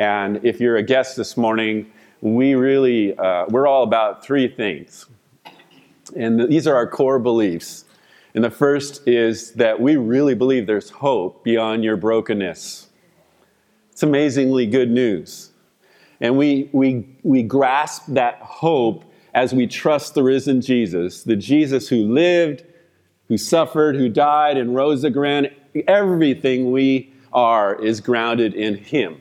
And if you're a guest this morning, we really, uh, we're all about three things. And these are our core beliefs. And the first is that we really believe there's hope beyond your brokenness. It's amazingly good news. And we, we, we grasp that hope as we trust the risen Jesus, the Jesus who lived, who suffered, who died, and rose again. Everything we are is grounded in Him.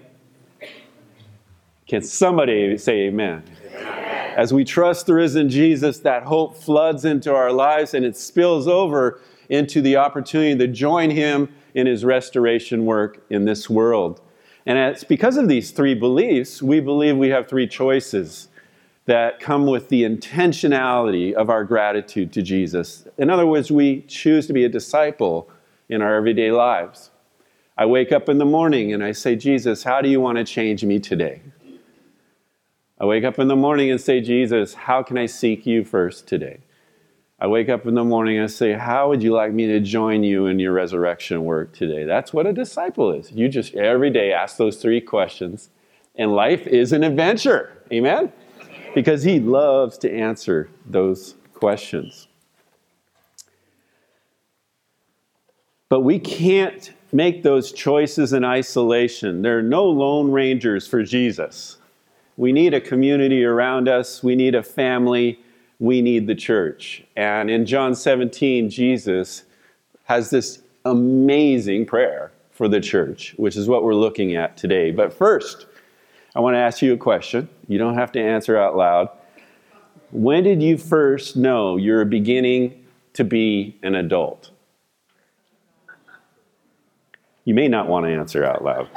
Can somebody say amen? amen? As we trust the risen Jesus, that hope floods into our lives and it spills over into the opportunity to join Him in His restoration work in this world. And it's because of these three beliefs, we believe we have three choices that come with the intentionality of our gratitude to Jesus. In other words, we choose to be a disciple in our everyday lives. I wake up in the morning and I say, Jesus, how do you want to change me today? I wake up in the morning and say, Jesus, how can I seek you first today? I wake up in the morning and say, How would you like me to join you in your resurrection work today? That's what a disciple is. You just every day ask those three questions, and life is an adventure. Amen? Because He loves to answer those questions. But we can't make those choices in isolation. There are no lone rangers for Jesus. We need a community around us, we need a family we need the church. And in John 17, Jesus has this amazing prayer for the church, which is what we're looking at today. But first, I want to ask you a question. You don't have to answer out loud. When did you first know you're beginning to be an adult? You may not want to answer out loud.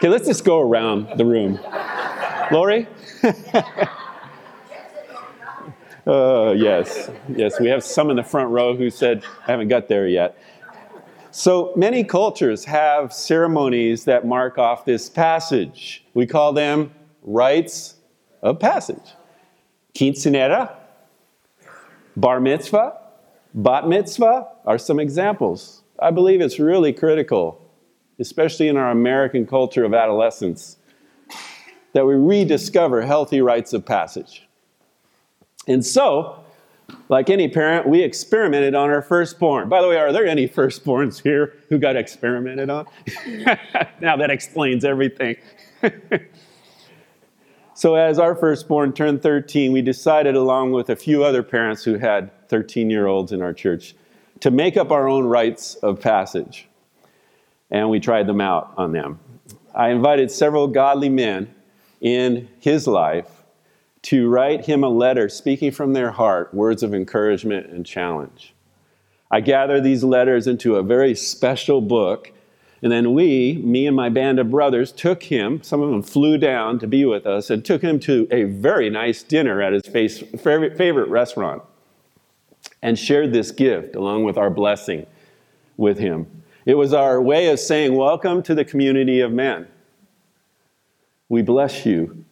Okay, let's just go around the room. Lori? uh, yes, yes. We have some in the front row who said, I haven't got there yet. So many cultures have ceremonies that mark off this passage. We call them rites of passage. Quinceanera, bar mitzvah, bat mitzvah are some examples. I believe it's really critical, especially in our American culture of adolescence, that we rediscover healthy rites of passage. And so, like any parent, we experimented on our firstborn. By the way, are there any firstborns here who got experimented on? now that explains everything. so, as our firstborn turned 13, we decided, along with a few other parents who had 13 year olds in our church, to make up our own rites of passage. And we tried them out on them. I invited several godly men in his life to write him a letter speaking from their heart words of encouragement and challenge. I gathered these letters into a very special book, and then we, me and my band of brothers, took him, some of them flew down to be with us, and took him to a very nice dinner at his favorite restaurant and shared this gift along with our blessing with him. It was our way of saying, Welcome to the community of men. We bless you.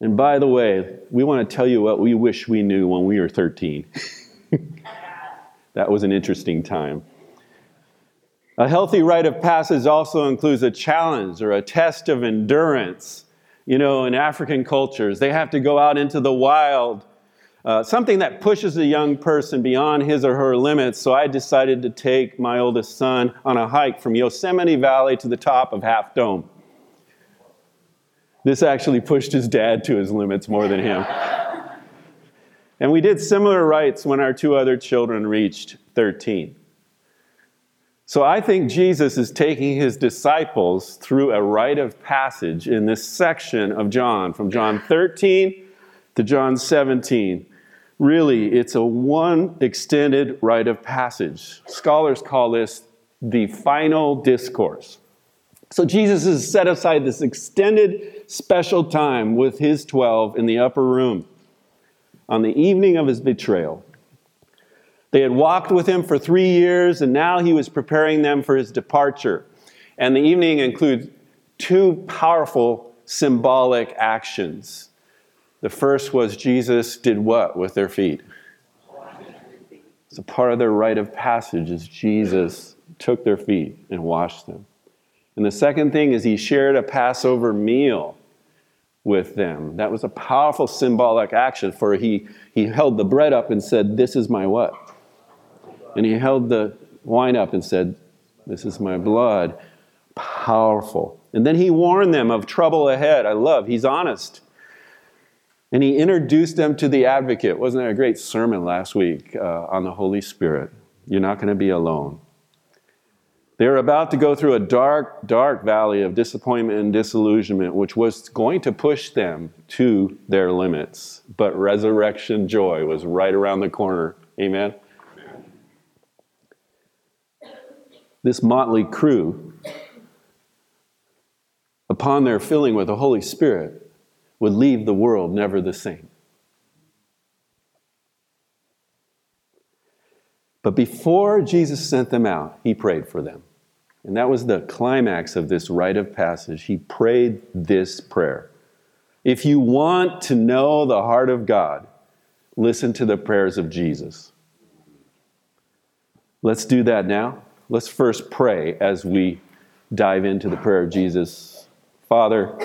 And by the way, we want to tell you what we wish we knew when we were 13. that was an interesting time. A healthy rite of passage also includes a challenge or a test of endurance. You know, in African cultures, they have to go out into the wild, uh, something that pushes a young person beyond his or her limits. So I decided to take my oldest son on a hike from Yosemite Valley to the top of Half Dome. This actually pushed his dad to his limits more than him. and we did similar rites when our two other children reached 13. So I think Jesus is taking his disciples through a rite of passage in this section of John, from John 13 to John 17. Really, it's a one extended rite of passage. Scholars call this the final discourse. So Jesus has set aside this extended special time with his 12 in the upper room on the evening of his betrayal. They had walked with him for three years, and now he was preparing them for his departure. And the evening includes two powerful symbolic actions. The first was Jesus did what with their feet? It's a part of their rite of passage is Jesus took their feet and washed them. And the second thing is he shared a Passover meal with them. That was a powerful symbolic action for he, he held the bread up and said, This is my what? And he held the wine up and said, This is my blood. Powerful. And then he warned them of trouble ahead. I love, he's honest. And he introduced them to the advocate. Wasn't that a great sermon last week uh, on the Holy Spirit? You're not going to be alone. They're about to go through a dark, dark valley of disappointment and disillusionment, which was going to push them to their limits. But resurrection joy was right around the corner. Amen? This motley crew, upon their filling with the Holy Spirit, would leave the world never the same. But before Jesus sent them out, he prayed for them. And that was the climax of this rite of passage. He prayed this prayer. If you want to know the heart of God, listen to the prayers of Jesus. Let's do that now. Let's first pray as we dive into the prayer of Jesus. Father,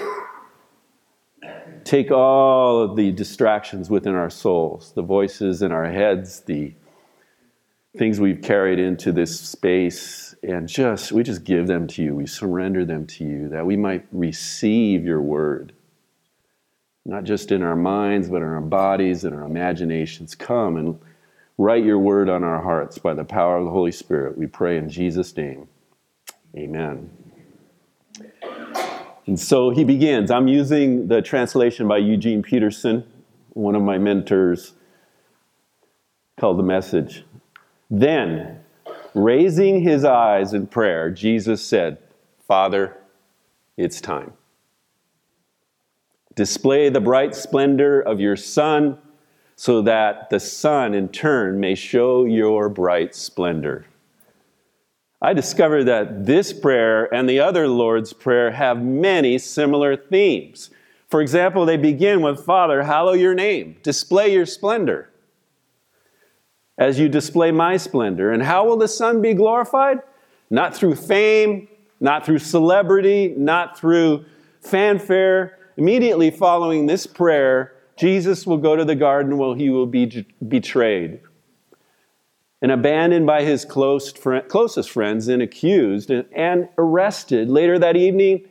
take all of the distractions within our souls, the voices in our heads, the things we've carried into this space and just we just give them to you. We surrender them to you that we might receive your word. Not just in our minds but in our bodies and our imaginations. Come and write your word on our hearts by the power of the holy spirit. We pray in jesus name. Amen and so he begins i'm using the translation by eugene peterson one of my mentors called the message then, raising his eyes in prayer, Jesus said, Father, it's time. Display the bright splendor of your Son so that the Son in turn may show your bright splendor. I discovered that this prayer and the other Lord's Prayer have many similar themes. For example, they begin with Father, hallow your name, display your splendor as you display my splendor. And how will the Son be glorified? Not through fame, not through celebrity, not through fanfare. Immediately following this prayer, Jesus will go to the garden where he will be betrayed and abandoned by his close closest friends and accused and arrested. Later that evening,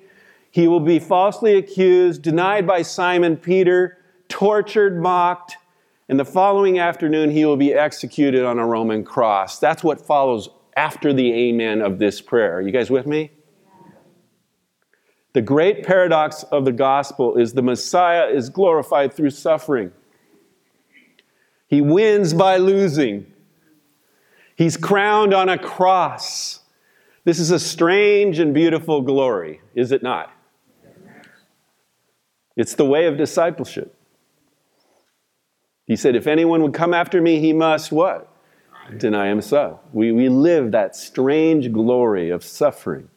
he will be falsely accused, denied by Simon Peter, tortured, mocked, and the following afternoon, he will be executed on a Roman cross. That's what follows after the amen of this prayer. Are you guys with me? The great paradox of the gospel is the Messiah is glorified through suffering. He wins by losing. He's crowned on a cross. This is a strange and beautiful glory, is it not? It's the way of discipleship. He said, If anyone would come after me, he must what? Deny himself. We, we live that strange glory of suffering.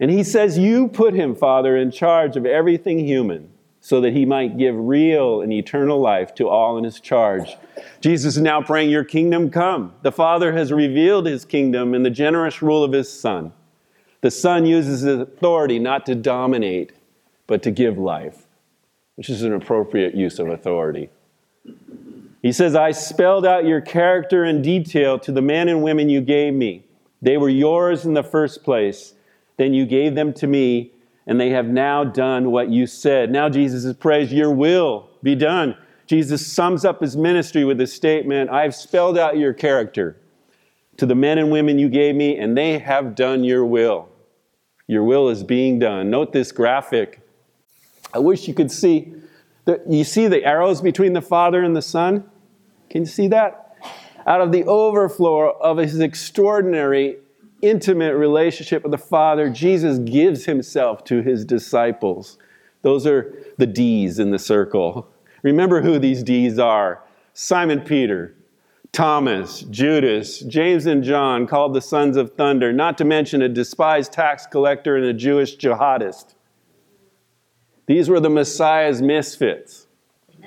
And he says, You put him, Father, in charge of everything human so that he might give real and eternal life to all in his charge. Jesus is now praying, Your kingdom come. The Father has revealed his kingdom in the generous rule of his Son. The Son uses his authority not to dominate, but to give life, which is an appropriate use of authority. He says, I spelled out your character in detail to the men and women you gave me. They were yours in the first place. Then you gave them to me, and they have now done what you said. Now Jesus prays, Your will be done. Jesus sums up his ministry with the statement, I've spelled out your character to the men and women you gave me, and they have done your will. Your will is being done. Note this graphic. I wish you could see the, you see the arrows between the Father and the Son? Can you see that? Out of the overflow of his extraordinary, intimate relationship with the Father, Jesus gives himself to his disciples. Those are the D's in the circle. Remember who these D's are Simon Peter, Thomas, Judas, James, and John, called the sons of thunder, not to mention a despised tax collector and a Jewish jihadist. These were the Messiah's misfits.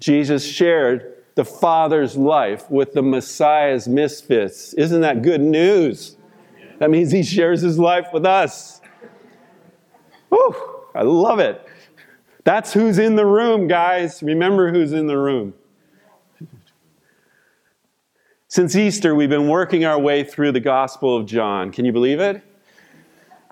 Jesus shared the Father's life with the Messiah's misfits. Isn't that good news? That means he shares his life with us. Whew, I love it. That's who's in the room, guys. Remember who's in the room. Since Easter, we've been working our way through the Gospel of John. Can you believe it?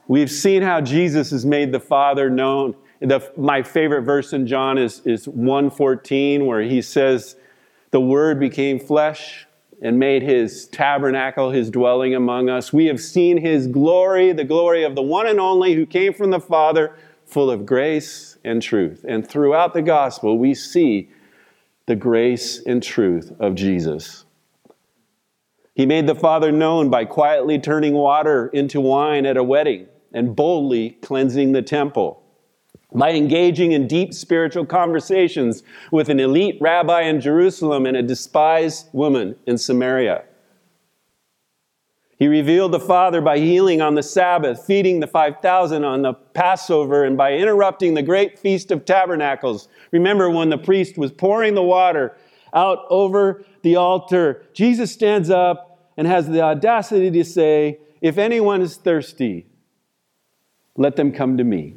We've seen how Jesus has made the Father known. The, my favorite verse in John is, is 114, where he says, The Word became flesh and made his tabernacle his dwelling among us. We have seen his glory, the glory of the one and only who came from the Father, full of grace and truth. And throughout the gospel, we see the grace and truth of Jesus. He made the Father known by quietly turning water into wine at a wedding and boldly cleansing the temple. By engaging in deep spiritual conversations with an elite rabbi in Jerusalem and a despised woman in Samaria. He revealed the Father by healing on the Sabbath, feeding the 5,000 on the Passover, and by interrupting the great Feast of Tabernacles. Remember when the priest was pouring the water out over the altar, Jesus stands up and has the audacity to say, If anyone is thirsty, let them come to me.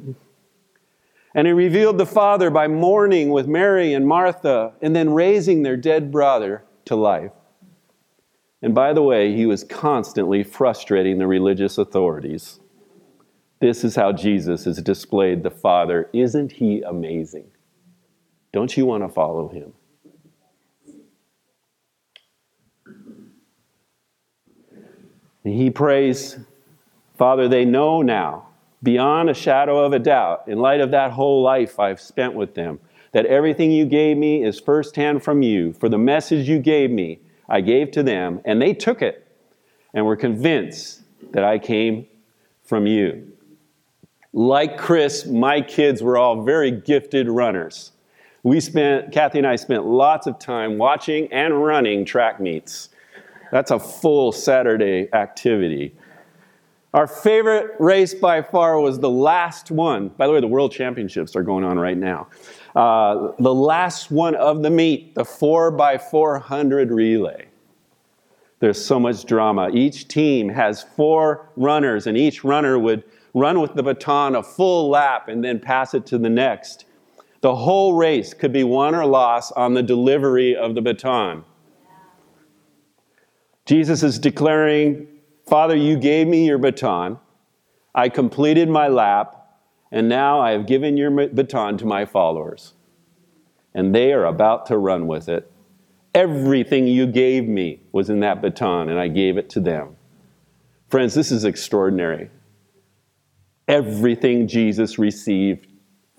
And he revealed the Father by mourning with Mary and Martha and then raising their dead brother to life. And by the way, he was constantly frustrating the religious authorities. This is how Jesus has displayed the Father. Isn't he amazing? Don't you want to follow him? And he prays, Father, they know now beyond a shadow of a doubt, in light of that whole life I've spent with them, that everything you gave me is firsthand from you. For the message you gave me, I gave to them, and they took it and were convinced that I came from you. Like Chris, my kids were all very gifted runners. We spent, Kathy and I spent lots of time watching and running track meets. That's a full Saturday activity. Our favorite race by far was the last one. By the way, the World Championships are going on right now. Uh, the last one of the meet, the 4 by 400 relay. There's so much drama. Each team has four runners, and each runner would run with the baton a full lap and then pass it to the next. The whole race could be won or lost on the delivery of the baton. Jesus is declaring Father, you gave me your baton. I completed my lap, and now I have given your baton to my followers. And they are about to run with it. Everything you gave me was in that baton, and I gave it to them. Friends, this is extraordinary. Everything Jesus received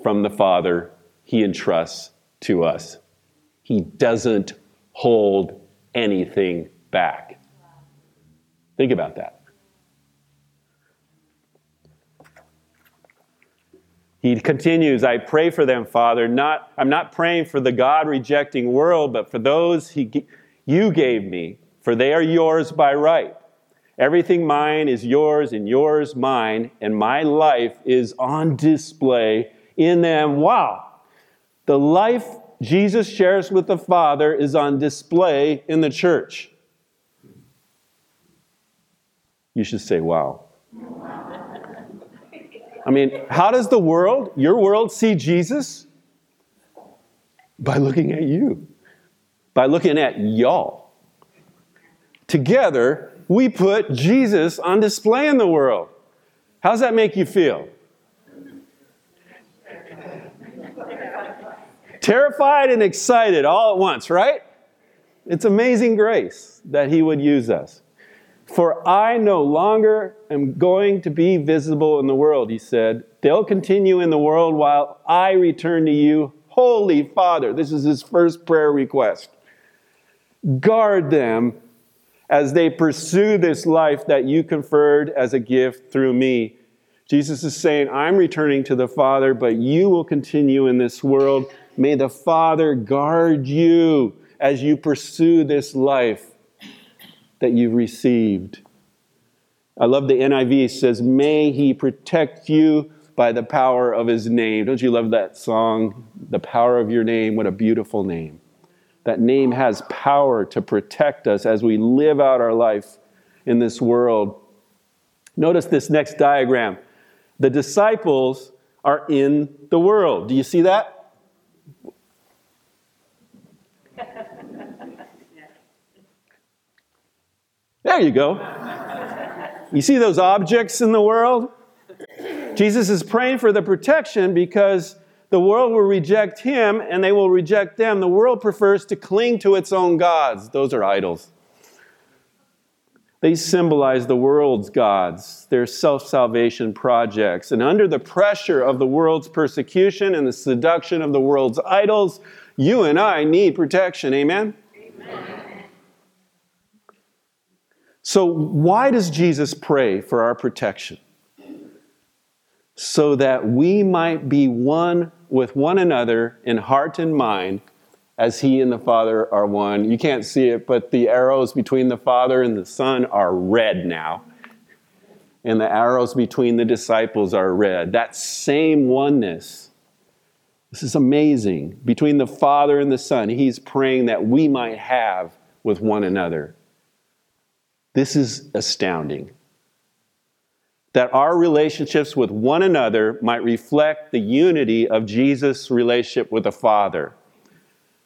from the Father, he entrusts to us. He doesn't hold anything back. Think about that. He continues, I pray for them, Father. Not, I'm not praying for the God rejecting world, but for those he, you gave me, for they are yours by right. Everything mine is yours, and yours mine, and my life is on display in them. Wow! The life Jesus shares with the Father is on display in the church. You should say, wow. I mean, how does the world, your world, see Jesus? By looking at you, by looking at y'all. Together, we put Jesus on display in the world. How does that make you feel? Terrified and excited all at once, right? It's amazing grace that He would use us. For I no longer am going to be visible in the world, he said. They'll continue in the world while I return to you. Holy Father, this is his first prayer request. Guard them as they pursue this life that you conferred as a gift through me. Jesus is saying, I'm returning to the Father, but you will continue in this world. May the Father guard you as you pursue this life that you've received. I love the NIV says, May he protect you by the power of his name. Don't you love that song? The power of your name. What a beautiful name. That name has power to protect us as we live out our life in this world. Notice this next diagram. The disciples are in the world. Do you see that? There you go. You see those objects in the world? Jesus is praying for the protection because the world will reject him and they will reject them. The world prefers to cling to its own gods. Those are idols. They symbolize the world's gods, their self salvation projects. And under the pressure of the world's persecution and the seduction of the world's idols, you and I need protection. Amen? Amen. So, why does Jesus pray for our protection? So that we might be one with one another in heart and mind as He and the Father are one. You can't see it, but the arrows between the Father and the Son are red now. And the arrows between the disciples are red. That same oneness. This is amazing. Between the Father and the Son, He's praying that we might have with one another. This is astounding. That our relationships with one another might reflect the unity of Jesus' relationship with the Father.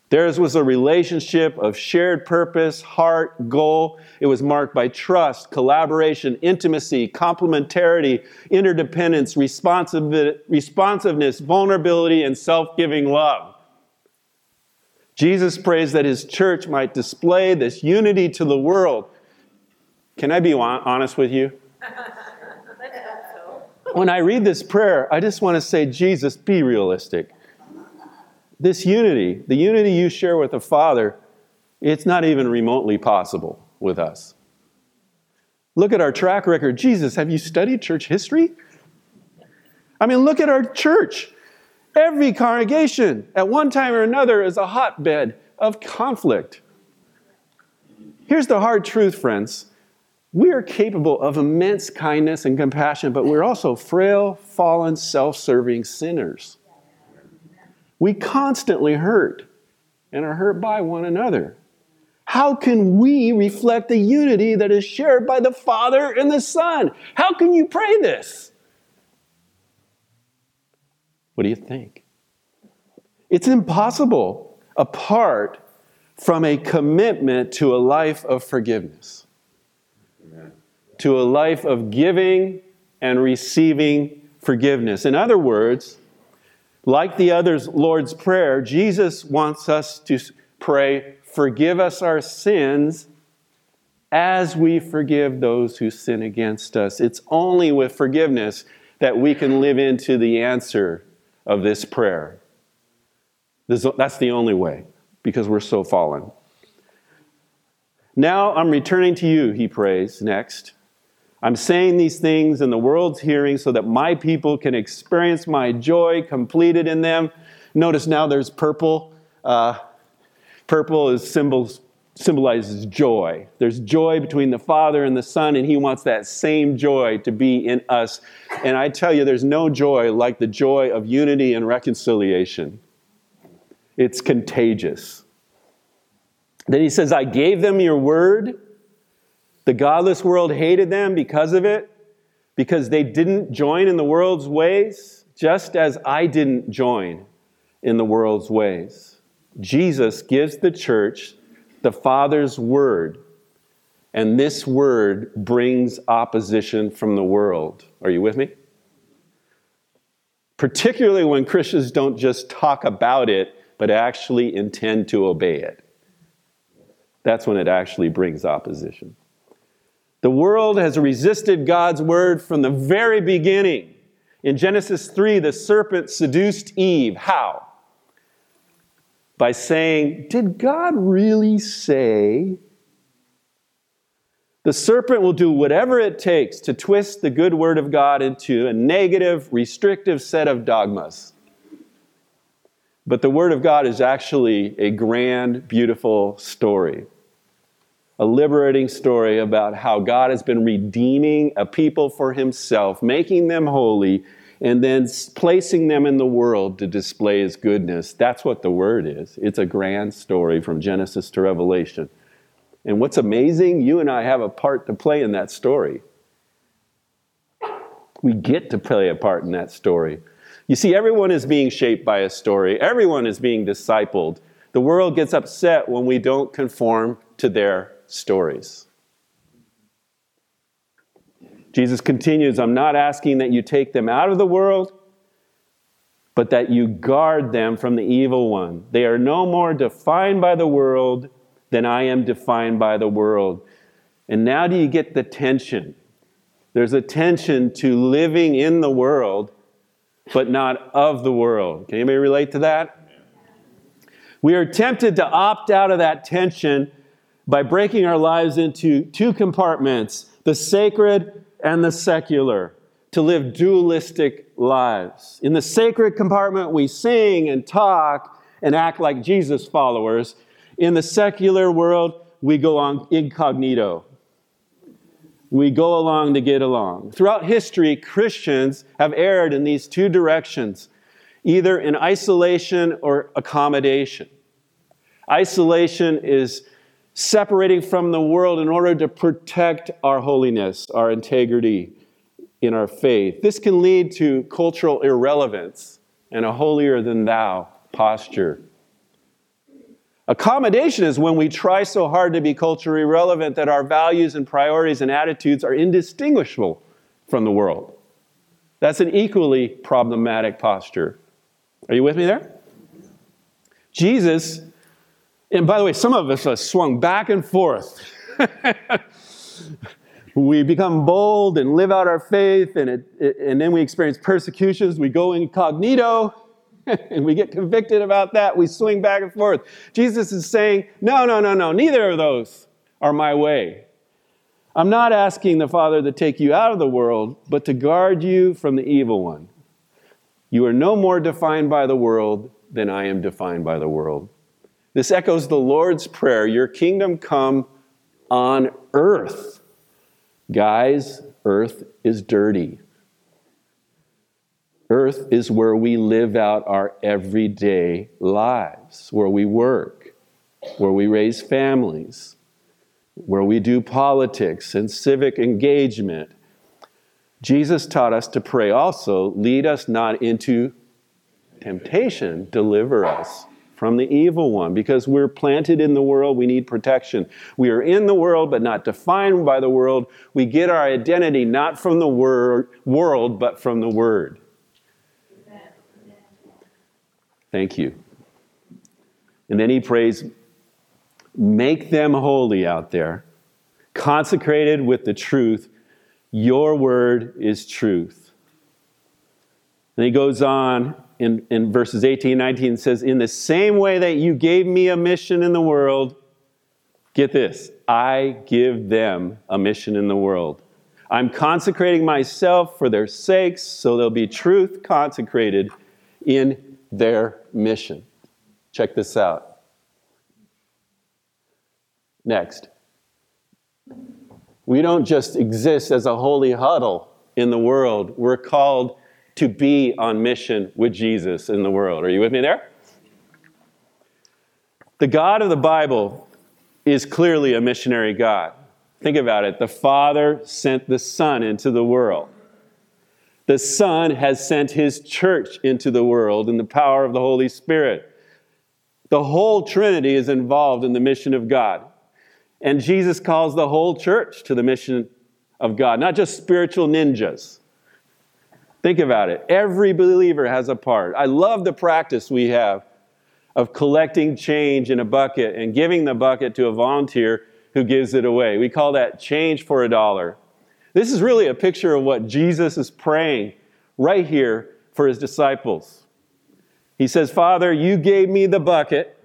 Theirs was a relationship of shared purpose, heart, goal. It was marked by trust, collaboration, intimacy, complementarity, interdependence, responsiveness, vulnerability, and self giving love. Jesus prays that his church might display this unity to the world can I be honest with you? when I read this prayer, I just want to say, Jesus, be realistic. This unity, the unity you share with the Father, it's not even remotely possible with us. Look at our track record. Jesus, have you studied church history? I mean, look at our church. Every congregation, at one time or another, is a hotbed of conflict. Here's the hard truth, friends we are capable of immense kindness and compassion, but we're also frail, fallen, self serving sinners. We constantly hurt and are hurt by one another. How can we reflect the unity that is shared by the Father and the Son? How can you pray this? What do you think? It's impossible apart from a commitment to a life of forgiveness to a life of giving and receiving forgiveness. In other words, like the other Lord's Prayer, Jesus wants us to pray, Forgive us our sins as we forgive those who sin against us. It's only with forgiveness that we can live into the answer of this prayer. That's the only way because we're so fallen. Now I'm returning to you, he prays next. I'm saying these things in the world's hearing so that my people can experience my joy completed in them. Notice now there's purple. Uh, purple is symbols, symbolizes joy. There's joy between the Father and the Son, and He wants that same joy to be in us. And I tell you, there's no joy like the joy of unity and reconciliation. It's contagious. Then He says, I gave them your word the godless world hated them because of it, because they didn't join in the world's ways, just as I didn't join in the world's ways. Jesus gives the church the Father's word, and this word brings opposition from the world. Are you with me? Particularly when Christians don't just talk about it, but actually intend to obey it. That's when it actually brings opposition. The world has resisted God's word from the very beginning. In Genesis 3, the serpent seduced Eve. How? By saying, Did God really say? The serpent will do whatever it takes to twist the good word of God into a negative, restrictive set of dogmas. But the word of God is actually a grand, beautiful story a liberating story about how God has been redeeming a people for himself, making them holy, and then placing them in the world to display his goodness. That's what the word is. It's a grand story from Genesis to Revelation. And what's amazing, you and I have a part to play in that story. We get to play a part in that story. You see, everyone is being shaped by a story, everyone is being discipled. The world gets upset when we don't conform to their stories. Jesus continues I'm not asking that you take them out of the world, but that you guard them from the evil one. They are no more defined by the world than I am defined by the world. And now do you get the tension? There's a tension to living in the world, but not of the world. Can anybody relate to that? We are tempted to opt out of that tension by breaking our lives into two compartments the sacred and the secular, to live dualistic lives. In the sacred compartment, we sing and talk and act like Jesus followers. In the secular world, we go on incognito. We go along to get along. Throughout history, Christians have erred in these two directions, either in isolation or accommodation. Isolation is separating from the world in order to protect our holiness, our integrity in our faith. This can lead to cultural irrelevance and a holier than thou posture. Accommodation is when we try so hard to be culturally relevant that our values and priorities and attitudes are indistinguishable from the world. That's an equally problematic posture. Are you with me there? Jesus, and by the way, some of us have swung back and forth. we become bold and live out our faith, and, it, it, and then we experience persecutions. We go incognito and we get convicted about that. We swing back and forth. Jesus is saying, No, no, no, no, neither of those are my way. I'm not asking the Father to take you out of the world, but to guard you from the evil one. You are no more defined by the world than I am defined by the world. This echoes the Lord's Prayer Your kingdom come on earth. Guys, earth is dirty. Earth is where we live out our everyday lives, where we work, where we raise families, where we do politics and civic engagement. Jesus taught us to pray also, lead us not into temptation, deliver us from the evil one. Because we're planted in the world, we need protection. We are in the world, but not defined by the world. We get our identity not from the word, world, but from the Word. Thank you. And then he prays, Make them holy out there, consecrated with the truth. Your word is truth. And he goes on in, in verses 18 and 19 says, In the same way that you gave me a mission in the world, get this, I give them a mission in the world. I'm consecrating myself for their sakes, so there'll be truth consecrated in their mission. Check this out. Next. We don't just exist as a holy huddle in the world, we're called to be on mission with Jesus in the world. Are you with me there? The God of the Bible is clearly a missionary God. Think about it. The Father sent the Son into the world. The Son has sent His church into the world in the power of the Holy Spirit. The whole Trinity is involved in the mission of God. And Jesus calls the whole church to the mission of God, not just spiritual ninjas. Think about it. Every believer has a part. I love the practice we have of collecting change in a bucket and giving the bucket to a volunteer who gives it away. We call that change for a dollar. This is really a picture of what Jesus is praying right here for his disciples. He says, Father, you gave me the bucket,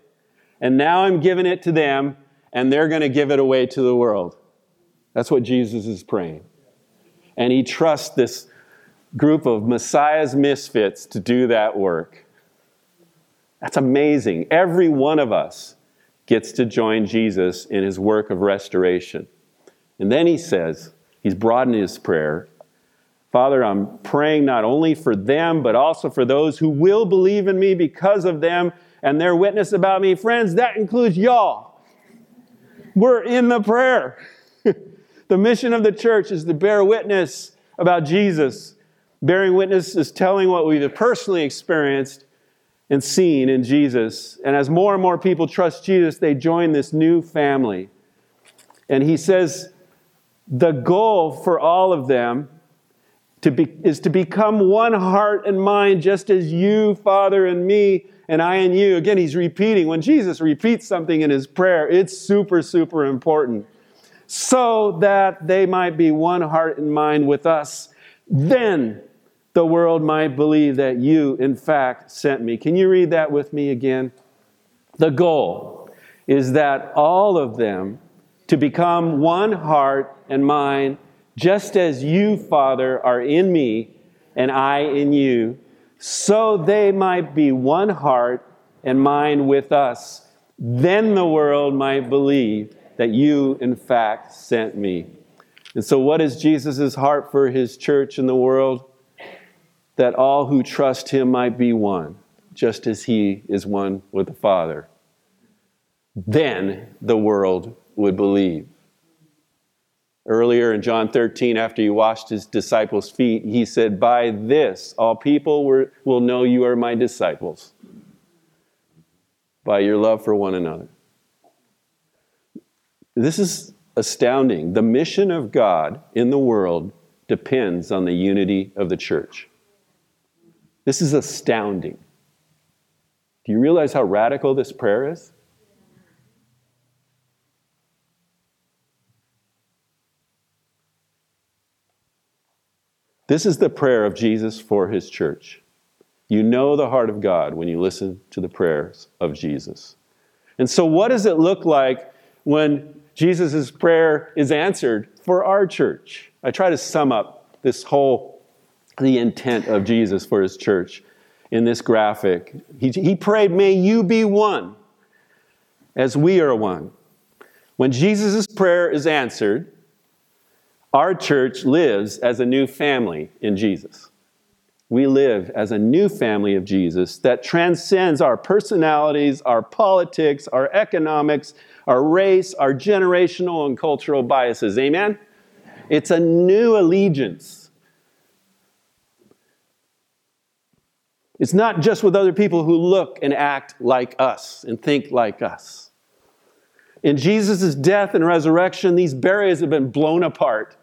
and now I'm giving it to them, and they're going to give it away to the world. That's what Jesus is praying. And he trusts this group of Messiah's misfits to do that work. That's amazing. Every one of us gets to join Jesus in his work of restoration. And then he says, He's broadened his prayer. Father, I'm praying not only for them, but also for those who will believe in me because of them and their witness about me. Friends, that includes y'all. We're in the prayer. the mission of the church is to bear witness about Jesus Bearing witness is telling what we've personally experienced and seen in Jesus. And as more and more people trust Jesus, they join this new family. And he says the goal for all of them to be, is to become one heart and mind, just as you, Father, and me, and I and you. Again, he's repeating. When Jesus repeats something in his prayer, it's super, super important. So that they might be one heart and mind with us. Then the world might believe that you, in fact, sent me. Can you read that with me again? The goal is that all of them to become one heart and mind, just as you, Father, are in me and I in you, so they might be one heart and mind with us. Then the world might believe that you, in fact, sent me. And so, what is Jesus' heart for his church in the world? That all who trust him might be one, just as he is one with the Father. Then the world would believe. Earlier in John 13, after he washed his disciples' feet, he said, By this all people were, will know you are my disciples, by your love for one another. This is astounding. The mission of God in the world depends on the unity of the church. This is astounding. Do you realize how radical this prayer is? This is the prayer of Jesus for his church. You know the heart of God when you listen to the prayers of Jesus. And so, what does it look like when Jesus' prayer is answered for our church? I try to sum up this whole the intent of Jesus for his church in this graphic. He, he prayed, May you be one as we are one. When Jesus' prayer is answered, our church lives as a new family in Jesus. We live as a new family of Jesus that transcends our personalities, our politics, our economics, our race, our generational and cultural biases. Amen? It's a new allegiance It's not just with other people who look and act like us and think like us. In Jesus' death and resurrection, these barriers have been blown apart.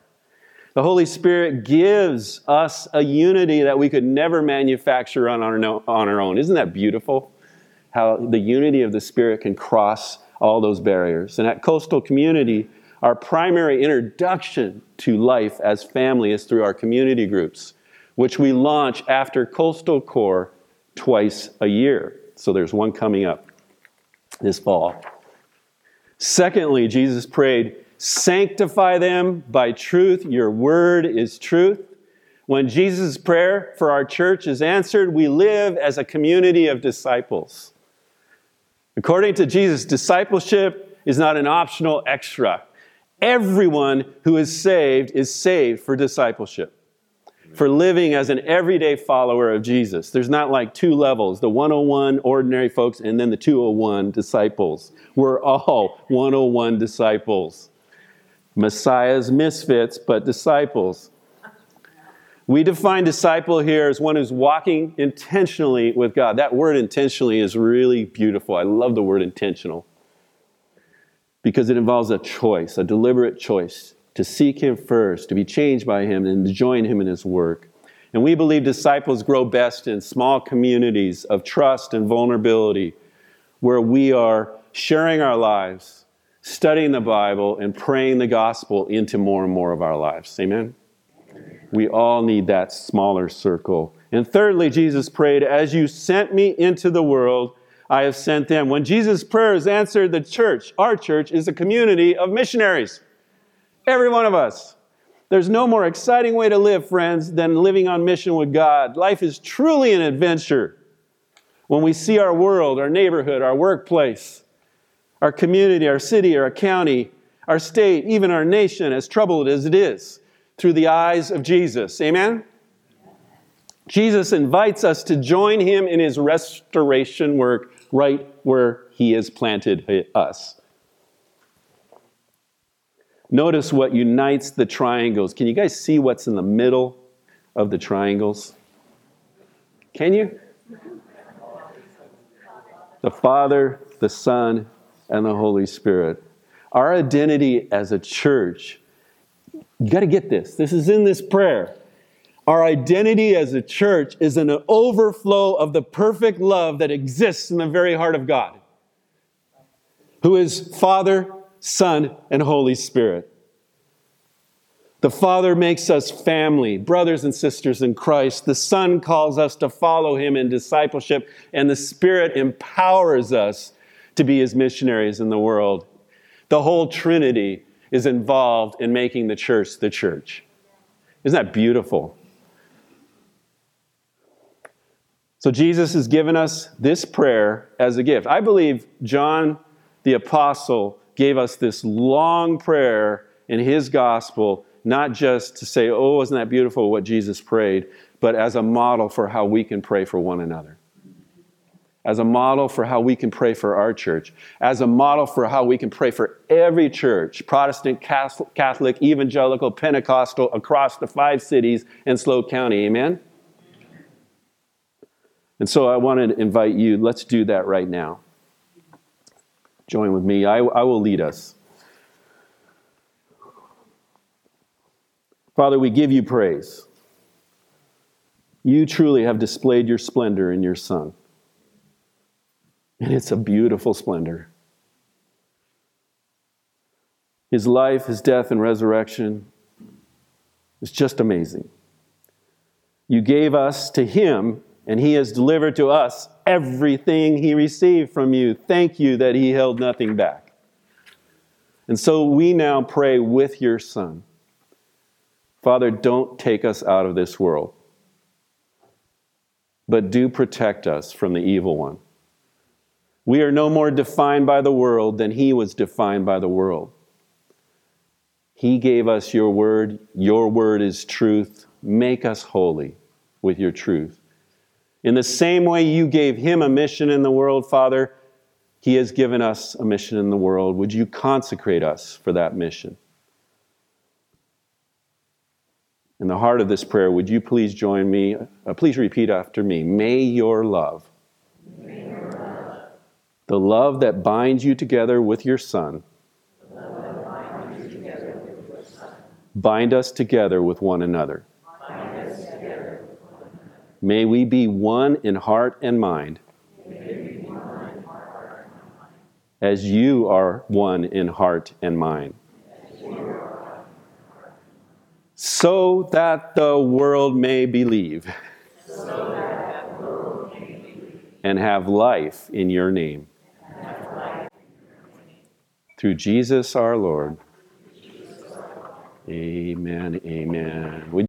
The Holy Spirit gives us a unity that we could never manufacture on our, own. Isn't that beautiful? How the unity of the Spirit can cross all those barriers. And at Coastal Community, our primary introduction to life as family is through our community groups which we launch after Coastal Core twice a year. So there's one coming up this fall. Secondly, Jesus prayed, Sanctify them by truth. Your word is truth. When Jesus' prayer for our church is answered, we live as a community of disciples. According to Jesus, discipleship is not an optional extra. Everyone who is saved is saved for discipleship for living as an everyday follower of Jesus. There's not like two levels the 101 ordinary folks and then the 201 disciples. We're all 101 disciples. Messiah's misfits, but disciples. We define disciple here as one who's walking intentionally with God. That word intentionally is really beautiful. I love the word intentional because it involves a choice, a deliberate choice to seek Him first, to be changed by Him, and to join Him in His work. And we believe disciples grow best in small communities of trust and vulnerability where we are sharing our lives, studying the Bible, and praying the gospel into more and more of our lives. Amen? We all need that smaller circle. And thirdly, Jesus prayed, As you sent me into the world, I have sent them. When Jesus' prayer is answered, the church, our church, is a community of missionaries. Every one of us. There's no more exciting way to live, friends, than living on mission with God. Life is truly an adventure when we see our world, our neighborhood, our workplace, our community, our city, our county, our state, even our nation, as troubled as it is, through the eyes of Jesus. Amen? Jesus invites us to join him in his restoration work right where he has planted us. Notice what unites the triangles. Can you guys see what's in the middle? of the triangles? Can you? The Father, the Son, and the Holy Spirit. Our identity as a church, you got to get this. This is in this prayer. Our identity as a church is an overflow of the perfect love that exists in the very heart of God, who is Father, Son, and Holy Spirit. The Father makes us family, brothers and sisters in Christ. The Son calls us to follow Him in discipleship, and the Spirit empowers us to be His missionaries in the world. The whole Trinity is involved in making the church the church. Isn't that beautiful? So, Jesus has given us this prayer as a gift. I believe John the Apostle gave us this long prayer in his gospel not just to say, oh, isn't that beautiful what Jesus prayed, but as a model for how we can pray for one another. As a model for how we can pray for our church. As a model for how we can pray for every church Protestant, Catholic, Evangelical, Pentecostal across the five cities in SLO County. Amen? And so I want to invite you, let's do that right now. Join with me. I, I will lead us. Father, we give you praise. You truly have displayed your splendor in your Son. And it's a beautiful splendor. His life, his death, and resurrection is just amazing. You gave us to him, and he has delivered to us everything he received from you. Thank you that he held nothing back. And so we now pray with your Son. Father, don't take us out of this world, but do protect us from the evil one. We are no more defined by the world than he was defined by the world. He gave us your word. Your word is truth. Make us holy with your truth. In the same way you gave him a mission in the world, Father, he has given us a mission in the world. Would you consecrate us for that mission? in the heart of this prayer, would you please join me? Uh, please repeat after me. May your love, May your love the love that binds you together with your Son, bind us together with one another. May we be one in heart and mind, as you are one in heart and mind so that the world may believe, and have life in your name. Through Jesus our Lord. Amen. Amen. Would